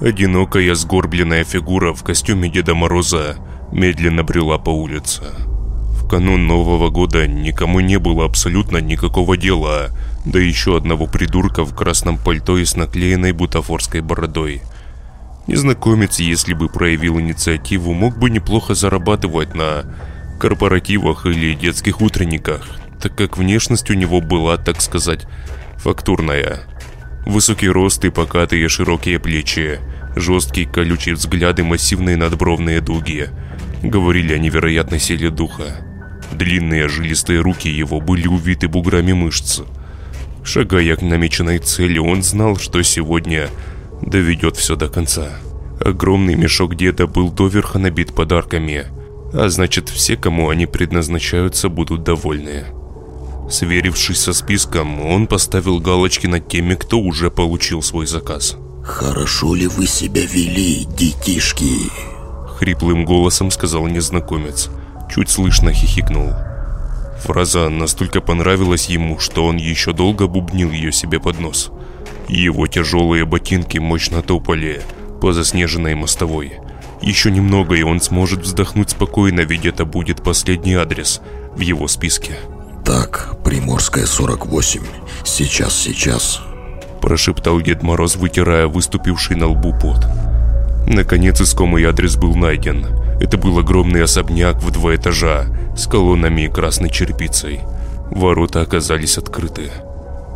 Одинокая сгорбленная фигура в костюме Деда Мороза медленно брела по улице. В канун Нового года никому не было абсолютно никакого дела до еще одного придурка в красном пальто и с наклеенной бутафорской бородой. Незнакомец, если бы проявил инициативу, мог бы неплохо зарабатывать на корпоративах или детских утренниках, так как внешность у него была, так сказать, фактурная. Высокий рост и покатые широкие плечи, жесткие колючие взгляды, массивные надбровные дуги говорили о невероятной силе духа. Длинные жилистые руки его были увиты буграми мышц. Шагая к намеченной цели, он знал, что сегодня доведет все до конца. Огромный мешок деда был доверха набит подарками, а значит все, кому они предназначаются, будут довольны. Сверившись со списком, он поставил галочки над теми, кто уже получил свой заказ. «Хорошо ли вы себя вели, детишки?» Хриплым голосом сказал незнакомец. Чуть слышно хихикнул. Фраза настолько понравилась ему, что он еще долго бубнил ее себе под нос. Его тяжелые ботинки мощно топали по заснеженной мостовой. Еще немного, и он сможет вздохнуть спокойно, ведь это будет последний адрес в его списке. «Так, Приморская, 48. Сейчас, сейчас», – прошептал Дед Мороз, вытирая выступивший на лбу пот. Наконец искомый адрес был найден. Это был огромный особняк в два этажа с колоннами и красной черепицей. Ворота оказались открыты.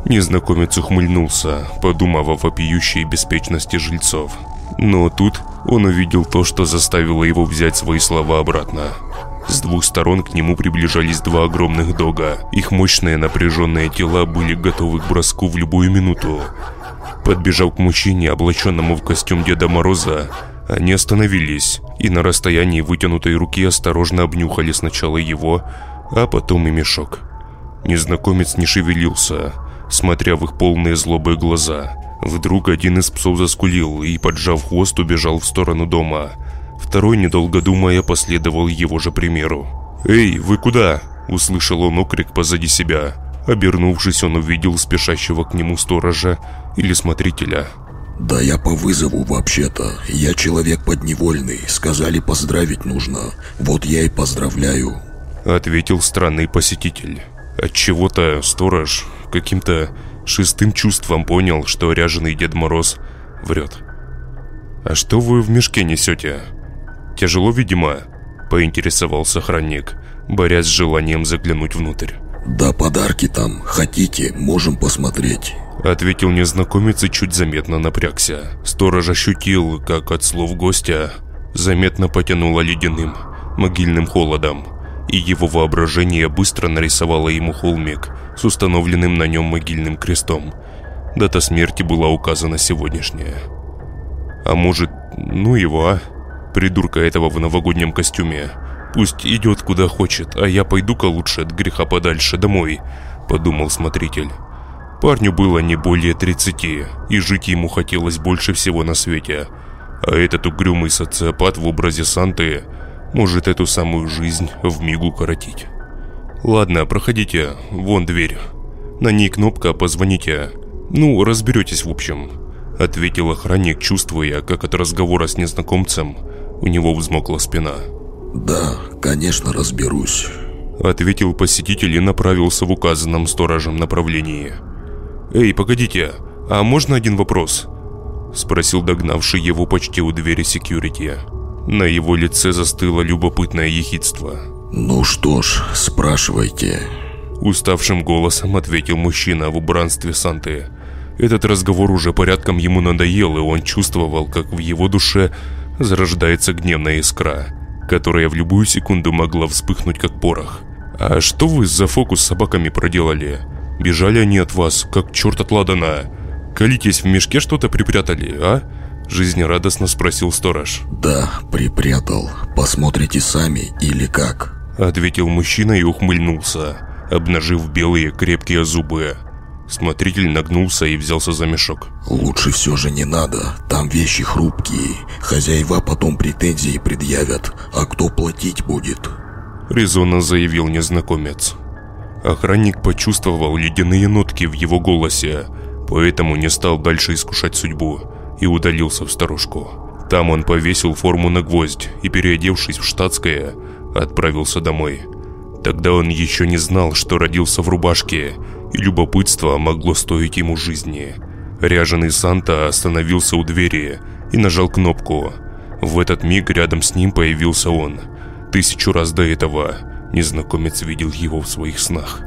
Незнакомец ухмыльнулся, подумав о вопиющей беспечности жильцов. Но тут он увидел то, что заставило его взять свои слова обратно. С двух сторон к нему приближались два огромных дога. Их мощные напряженные тела были готовы к броску в любую минуту. Подбежав к мужчине, облаченному в костюм Деда Мороза, они остановились и на расстоянии вытянутой руки осторожно обнюхали сначала его, а потом и мешок. Незнакомец не шевелился, смотря в их полные злобые глаза. Вдруг один из псов заскулил и, поджав хвост, убежал в сторону дома – Второй, недолго думая, последовал его же примеру. «Эй, вы куда?» – услышал он окрик позади себя. Обернувшись, он увидел спешащего к нему сторожа или смотрителя. «Да я по вызову вообще-то. Я человек подневольный. Сказали, поздравить нужно. Вот я и поздравляю», — ответил странный посетитель. Отчего-то сторож каким-то шестым чувством понял, что ряженый Дед Мороз врет. «А что вы в мешке несете?» «Тяжело, видимо?» – поинтересовался охранник, борясь с желанием заглянуть внутрь. «Да подарки там. Хотите, можем посмотреть». Ответил незнакомец и чуть заметно напрягся. Сторож ощутил, как от слов гостя заметно потянуло ледяным, могильным холодом. И его воображение быстро нарисовало ему холмик с установленным на нем могильным крестом. Дата смерти была указана сегодняшняя. А может, ну его, а? Придурка этого в новогоднем костюме. Пусть идет куда хочет, а я пойду-ка лучше от греха подальше домой, подумал смотритель. Парню было не более 30, и жить ему хотелось больше всего на свете. А этот угрюмый социопат в образе Санты может эту самую жизнь в мигу коротить. Ладно, проходите, вон дверь. На ней кнопка «Позвоните». Ну, разберетесь в общем. Ответил охранник, чувствуя, как от разговора с незнакомцем у него взмокла спина. «Да, конечно, разберусь», — ответил посетитель и направился в указанном сторожем направлении. «Эй, погодите, а можно один вопрос?» — спросил догнавший его почти у двери секьюрити. На его лице застыло любопытное ехидство. «Ну что ж, спрашивайте», — уставшим голосом ответил мужчина в убранстве Санты. Этот разговор уже порядком ему надоел, и он чувствовал, как в его душе зарождается гневная искра, которая в любую секунду могла вспыхнуть как порох. «А что вы за фокус с собаками проделали? Бежали они от вас, как черт от ладана. Колитесь в мешке что-то припрятали, а?» Жизнерадостно спросил сторож. «Да, припрятал. Посмотрите сами или как?» Ответил мужчина и ухмыльнулся, обнажив белые крепкие зубы. Смотритель нагнулся и взялся за мешок. «Лучше все же не надо. Там вещи хрупкие. Хозяева потом претензии предъявят. А кто платить будет?» Резонно заявил незнакомец. Охранник почувствовал ледяные нотки в его голосе, поэтому не стал дальше искушать судьбу и удалился в сторожку. Там он повесил форму на гвоздь и, переодевшись в штатское, отправился домой. Тогда он еще не знал, что родился в рубашке, и любопытство могло стоить ему жизни. Ряженый Санта остановился у двери и нажал кнопку. В этот миг рядом с ним появился он. Тысячу раз до этого незнакомец видел его в своих снах.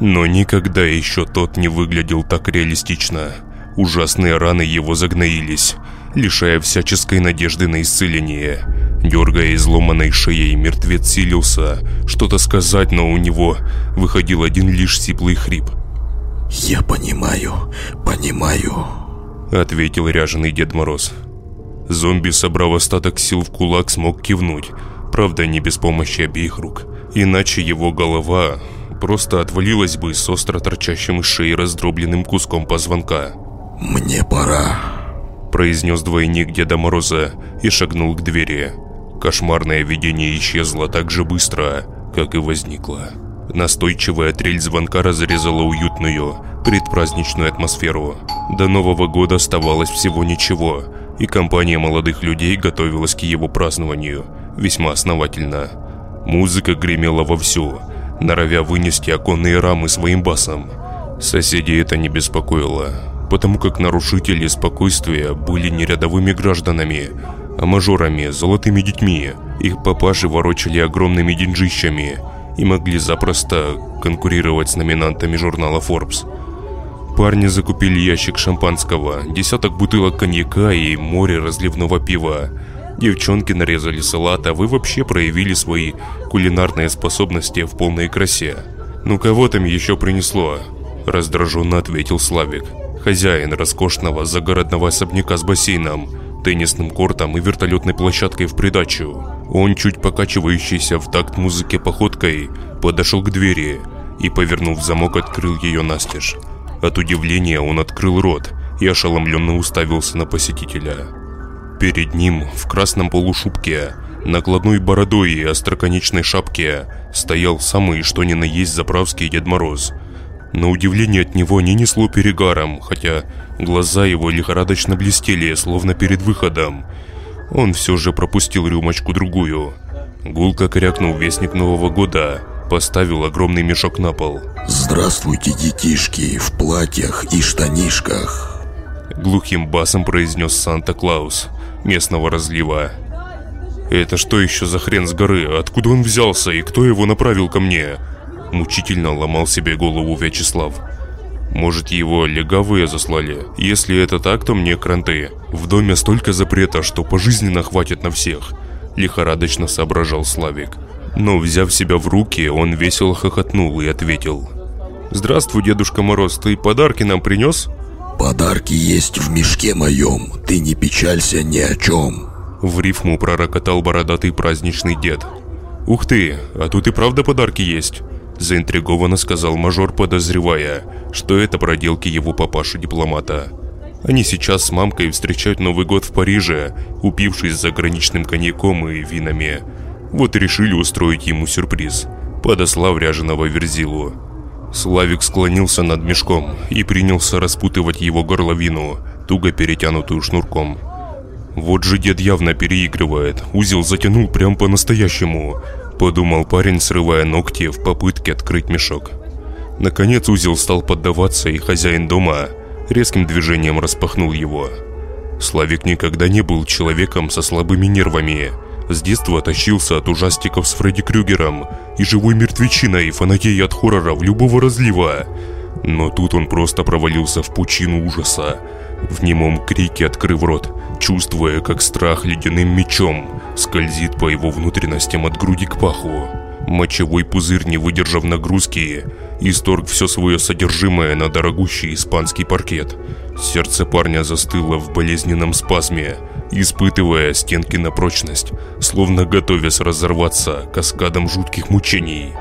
Но никогда еще тот не выглядел так реалистично. Ужасные раны его загноились, лишая всяческой надежды на исцеление. Дергая изломанной шеей, мертвец силился что-то сказать, но у него выходил один лишь сиплый хрип. «Я понимаю, понимаю», — ответил ряженый Дед Мороз. Зомби, собрав остаток сил в кулак, смог кивнуть, правда не без помощи обеих рук. Иначе его голова просто отвалилась бы с остро торчащим из шеи раздробленным куском позвонка. «Мне пора», – произнес двойник Деда Мороза и шагнул к двери. Кошмарное видение исчезло так же быстро, как и возникло. Настойчивая трель звонка разрезала уютную, предпраздничную атмосферу. До Нового года оставалось всего ничего, и компания молодых людей готовилась к его празднованию весьма основательно. Музыка гремела вовсю, норовя вынести оконные рамы своим басом. Соседей это не беспокоило, потому как нарушители спокойствия были не рядовыми гражданами, а мажорами, золотыми детьми. Их папаши ворочали огромными деньжищами и могли запросто конкурировать с номинантами журнала Forbes. Парни закупили ящик шампанского, десяток бутылок коньяка и море разливного пива. Девчонки нарезали салат, а вы вообще проявили свои кулинарные способности в полной красе. «Ну кого там еще принесло?» – раздраженно ответил Славик. Хозяин роскошного загородного особняка с бассейном, теннисным кортом и вертолетной площадкой в придачу. Он, чуть покачивающийся в такт музыке походкой, подошел к двери и, повернув замок, открыл ее настежь. От удивления он открыл рот и ошеломленно уставился на посетителя. Перед ним, в красном полушубке, накладной бородой и остроконечной шапке, стоял самый что ни на есть заправский Дед Мороз. На удивление от него не несло перегаром, хотя глаза его лихорадочно блестели, словно перед выходом. Он все же пропустил рюмочку-другую. Гулко крякнул вестник Нового года, поставил огромный мешок на пол. «Здравствуйте, детишки, в платьях и штанишках!» Глухим басом произнес Санта-Клаус местного разлива. «Это что еще за хрен с горы? Откуда он взялся и кто его направил ко мне?» Мучительно ломал себе голову Вячеслав. Может, его легавые заслали? Если это так, то мне кранты. В доме столько запрета, что пожизненно хватит на всех. Лихорадочно соображал Славик. Но, взяв себя в руки, он весело хохотнул и ответил. «Здравствуй, Дедушка Мороз, ты подарки нам принес?» «Подарки есть в мешке моем, ты не печалься ни о чем!» В рифму пророкотал бородатый праздничный дед. «Ух ты, а тут и правда подарки есть!» Заинтригованно сказал мажор, подозревая, что это проделки его папаши-дипломата. Они сейчас с мамкой встречают Новый год в Париже, упившись заграничным коньяком и винами. Вот и решили устроить ему сюрприз, подослав ряженого верзилу. Славик склонился над мешком и принялся распутывать его горловину, туго перетянутую шнурком. Вот же дед явно переигрывает, узел затянул прям по-настоящему, подумал парень, срывая ногти в попытке открыть мешок. Наконец узел стал поддаваться, и хозяин дома резким движением распахнул его. Славик никогда не был человеком со слабыми нервами, с детства тащился от ужастиков с Фредди Крюгером и живой мертвечиной, фанатея от хорроров любого разлива. Но тут он просто провалился в пучину ужаса, в немом крике открыв рот, чувствуя, как страх ледяным мечом скользит по его внутренностям от груди к паху. Мочевой пузырь, не выдержав нагрузки, исторг все свое содержимое на дорогущий испанский паркет. Сердце парня застыло в болезненном спазме, испытывая стенки на прочность, словно готовясь разорваться каскадом жутких мучений.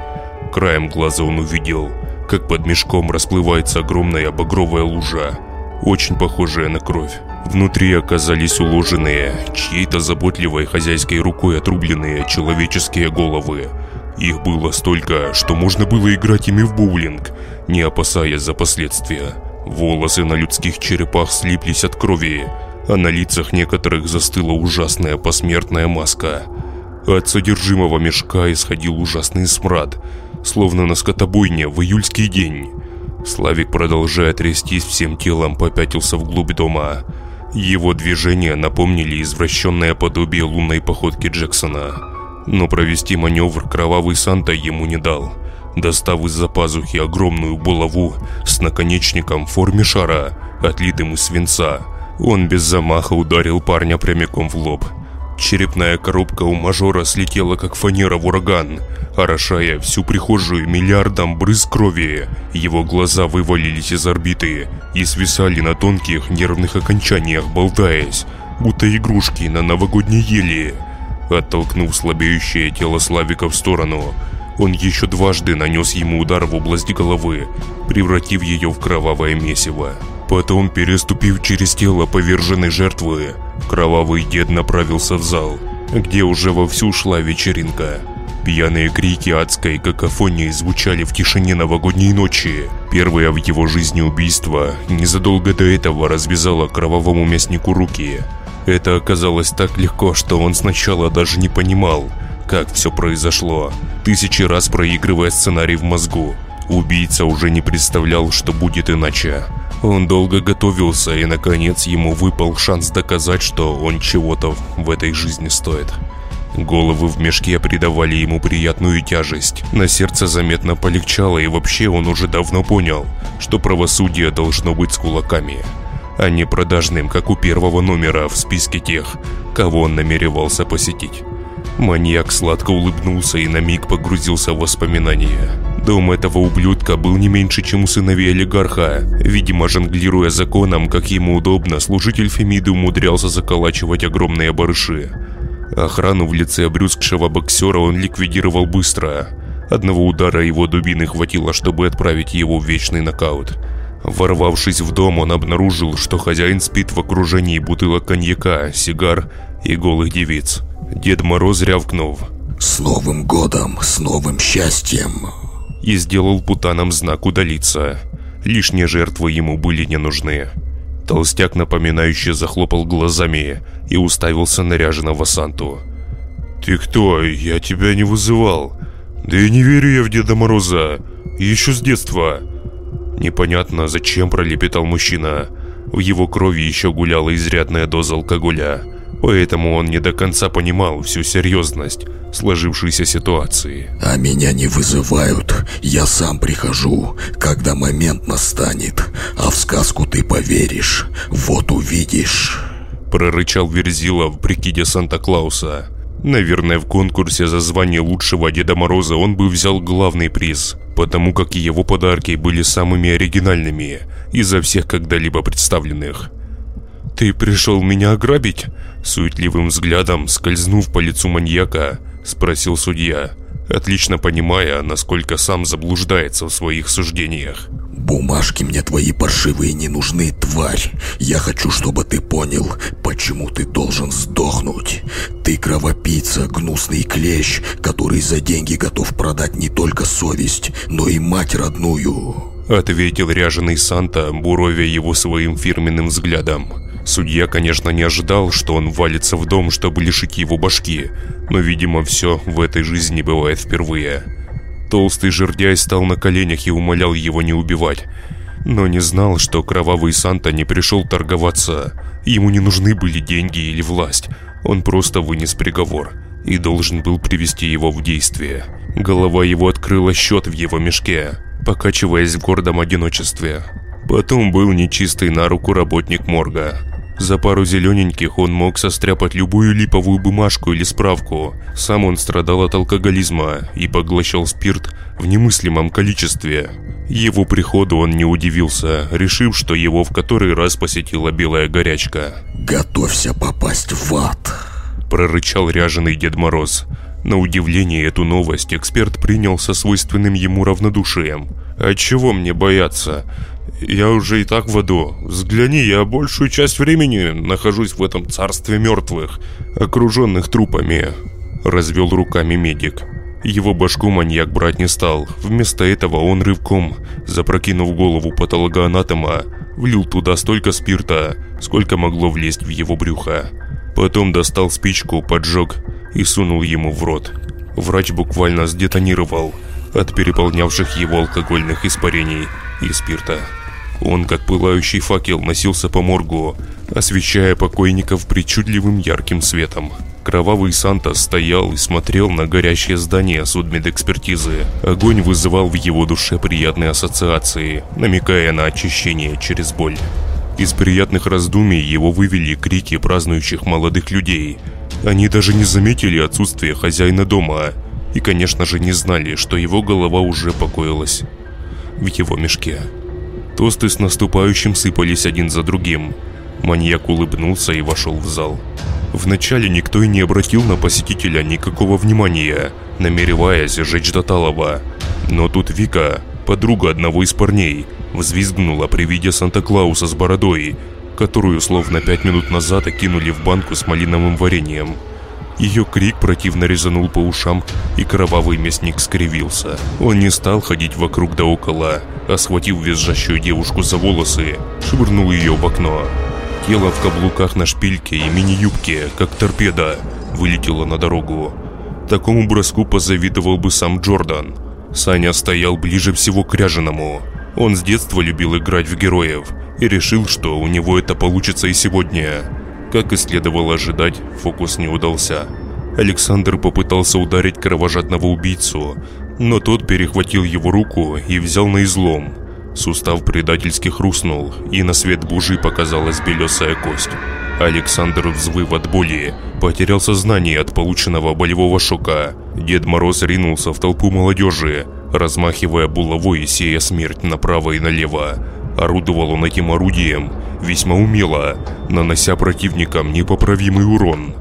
Краем глаза он увидел, как под мешком расплывается огромная багровая лужа, очень похожая на кровь. Внутри оказались уложенные, чьей-то заботливой хозяйской рукой отрубленные человеческие головы. Их было столько, что можно было играть ими в боулинг, не опасаясь за последствия. Волосы на людских черепах слиплись от крови, а на лицах некоторых застыла ужасная посмертная маска. От содержимого мешка исходил ужасный смрад, словно на скотобойне в июльский день. Славик, продолжая трястись всем телом, попятился вглубь дома. Его движения напомнили извращенное подобие лунной походки Джексона. Но провести маневр кровавый Санта ему не дал. Достав из-за пазухи огромную булаву с наконечником в форме шара, отлитым из свинца, он без замаха ударил парня прямиком в лоб. Черепная коробка у мажора слетела как фанера в ураган, орошая всю прихожую миллиардом брызг крови. Его глаза вывалились из орбиты и свисали на тонких нервных окончаниях, болтаясь, будто игрушки на новогодней еле. Оттолкнув слабеющее тело Славика в сторону, он еще дважды нанес ему удар в область головы, превратив ее в кровавое месиво. Потом, переступив через тело поверженной жертвы, кровавый дед направился в зал, где уже вовсю шла вечеринка. Пьяные крики адской какофонии звучали в тишине новогодней ночи. Первое в его жизни убийство незадолго до этого развязало кровавому мяснику руки. Это оказалось так легко, что он сначала даже не понимал, как все произошло, тысячи раз проигрывая сценарий в мозгу. Убийца уже не представлял, что будет иначе. Он долго готовился, и наконец ему выпал шанс доказать, что он чего-то в этой жизни стоит. Головы в мешке придавали ему приятную тяжесть. На сердце заметно полегчало, и вообще он уже давно понял, что правосудие должно быть с кулаками, а не продажным, как у первого номера в списке тех, кого он намеревался посетить. Маньяк сладко улыбнулся и на миг погрузился в воспоминания. Дом этого ублюдка был не меньше, чем у сыновей олигарха. Видимо, жонглируя законом, как ему удобно, служитель Фемиды умудрялся заколачивать огромные барыши. Охрану в лице обрюзгшего боксера он ликвидировал быстро. Одного удара его дубины хватило, чтобы отправить его в вечный нокаут. Ворвавшись в дом, он обнаружил, что хозяин спит в окружении бутылок коньяка, сигар и голых девиц. Дед Мороз рявкнул. «С Новым годом, с новым счастьем!» И сделал путанам знак удалиться. Лишние жертвы ему были не нужны. Толстяк, напоминающий, захлопал глазами и уставился на ряженого Санту. «Ты кто? Я тебя не вызывал. Да и не верю я в Деда Мороза. Еще с детства». Непонятно, зачем пролепетал мужчина. В его крови еще гуляла изрядная доза алкоголя. Поэтому он не до конца понимал всю серьезность сложившейся ситуации. А меня не вызывают, я сам прихожу, когда момент настанет. А в сказку ты поверишь, вот увидишь. Прорычал Верзила в прикиде Санта-Клауса. Наверное, в конкурсе за звание лучшего Деда Мороза он бы взял главный приз, потому как его подарки были самыми оригинальными изо всех когда-либо представленных. «Ты пришел меня ограбить?» Суетливым взглядом, скользнув по лицу маньяка, спросил судья, отлично понимая, насколько сам заблуждается в своих суждениях. Бумажки мне твои паршивые не нужны, тварь. Я хочу, чтобы ты понял, почему ты должен сдохнуть. Ты кровопийца, гнусный клещ, который за деньги готов продать не только совесть, но и мать родную. Ответил ряженый Санта, буровя его своим фирменным взглядом. Судья, конечно, не ожидал, что он валится в дом, чтобы лишить его башки, но, видимо, все в этой жизни бывает впервые. Толстый жердяй стал на коленях и умолял его не убивать, но не знал, что кровавый Санта не пришел торговаться. Ему не нужны были деньги или власть, он просто вынес приговор и должен был привести его в действие. Голова его открыла счет в его мешке, покачиваясь в гордом одиночестве. Потом был нечистый на руку работник морга, за пару зелененьких он мог состряпать любую липовую бумажку или справку. Сам он страдал от алкоголизма и поглощал спирт в немыслимом количестве. Его приходу он не удивился, решив, что его в который раз посетила белая горячка. «Готовься попасть в ад!» Прорычал ряженый Дед Мороз. На удивление эту новость эксперт принял со свойственным ему равнодушием. «А чего мне бояться? Я уже и так в аду. Взгляни, я большую часть времени нахожусь в этом царстве мертвых, окруженных трупами. Развел руками медик. Его башку маньяк брать не стал. Вместо этого он рывком, запрокинув голову патологоанатома, Влил туда столько спирта, сколько могло влезть в его брюхо. Потом достал спичку, поджег и сунул ему в рот. Врач буквально сдетонировал от переполнявших его алкогольных испарений и спирта. Он, как пылающий факел, носился по моргу, освещая покойников причудливым ярким светом. Кровавый Санта стоял и смотрел на горящее здание судмедэкспертизы. Огонь вызывал в его душе приятные ассоциации, намекая на очищение через боль. Из приятных раздумий его вывели крики празднующих молодых людей. Они даже не заметили отсутствие хозяина дома и, конечно же, не знали, что его голова уже покоилась в его мешке. Тосты с наступающим сыпались один за другим. Маньяк улыбнулся и вошел в зал. Вначале никто и не обратил на посетителя никакого внимания, намереваясь сжечь Доталова. Но тут Вика, подруга одного из парней, взвизгнула при виде Санта-Клауса с бородой, которую словно пять минут назад окинули в банку с малиновым вареньем. Ее крик противно резанул по ушам, и кровавый мясник скривился. Он не стал ходить вокруг да около, а схватив визжащую девушку за волосы, швырнул ее в окно. Тело в каблуках на шпильке и мини-юбке, как торпеда, вылетело на дорогу. Такому броску позавидовал бы сам Джордан. Саня стоял ближе всего к ряженому. Он с детства любил играть в героев и решил, что у него это получится и сегодня. Как и следовало ожидать, фокус не удался. Александр попытался ударить кровожадного убийцу, но тот перехватил его руку и взял на излом – Сустав предательски хрустнул, и на свет божий показалась белесая кость. Александр, взвыв от боли, потерял сознание от полученного болевого шока. Дед Мороз ринулся в толпу молодежи, размахивая булавой и сея смерть направо и налево. Орудовал он этим орудием весьма умело, нанося противникам непоправимый урон.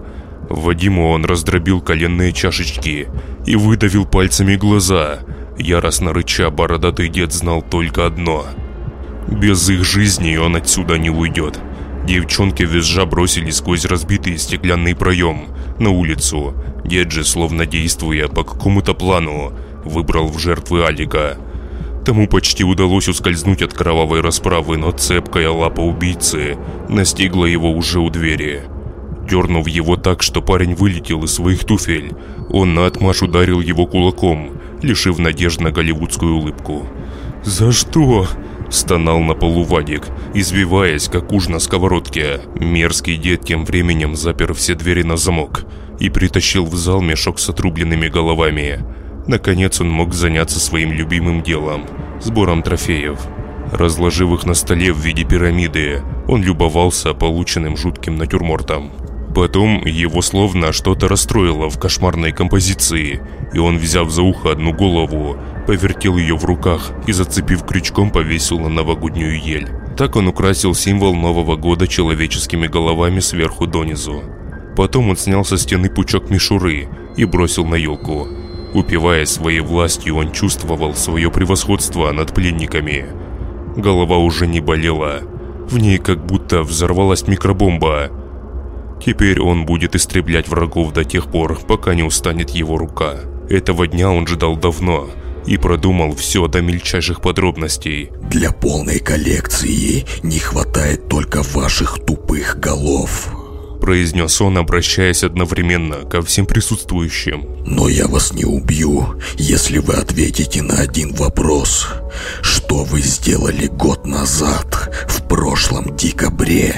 Вадиму он раздробил коленные чашечки и выдавил пальцами глаза – Яростно рыча, бородатый дед знал только одно. Без их жизни он отсюда не уйдет. Девчонки визжа бросились сквозь разбитый стеклянный проем на улицу. Дед же, словно действуя по какому-то плану, выбрал в жертвы Алика. Тому почти удалось ускользнуть от кровавой расправы, но цепкая лапа убийцы настигла его уже у двери. Дернув его так, что парень вылетел из своих туфель, он наотмашь ударил его кулаком, лишив надежд на голливудскую улыбку. «За что?» – стонал на полу Вадик, извиваясь, как уж на сковородке. Мерзкий дед тем временем запер все двери на замок и притащил в зал мешок с отрубленными головами. Наконец он мог заняться своим любимым делом – сбором трофеев. Разложив их на столе в виде пирамиды, он любовался полученным жутким натюрмортом. Потом его словно что-то расстроило в кошмарной композиции, и он, взяв за ухо одну голову, повертел ее в руках и, зацепив крючком, повесил на новогоднюю ель. Так он украсил символ Нового года человеческими головами сверху донизу. Потом он снял со стены пучок мишуры и бросил на елку. Упиваясь своей властью, он чувствовал свое превосходство над пленниками. Голова уже не болела. В ней как будто взорвалась микробомба, Теперь он будет истреблять врагов до тех пор, пока не устанет его рука. Этого дня он ждал давно и продумал все до мельчайших подробностей. Для полной коллекции не хватает только ваших тупых голов. Произнес он, обращаясь одновременно ко всем присутствующим. Но я вас не убью, если вы ответите на один вопрос. Что вы сделали год назад, в прошлом декабре?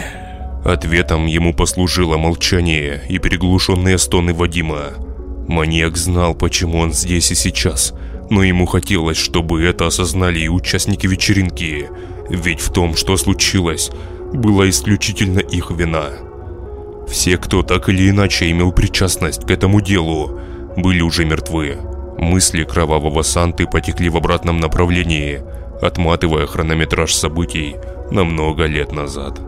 Ответом ему послужило молчание и переглушенные стоны Вадима. Маньяк знал, почему он здесь и сейчас, но ему хотелось, чтобы это осознали и участники вечеринки, ведь в том, что случилось, была исключительно их вина. Все, кто так или иначе имел причастность к этому делу, были уже мертвы. Мысли кровавого Санты потекли в обратном направлении, отматывая хронометраж событий на много лет назад.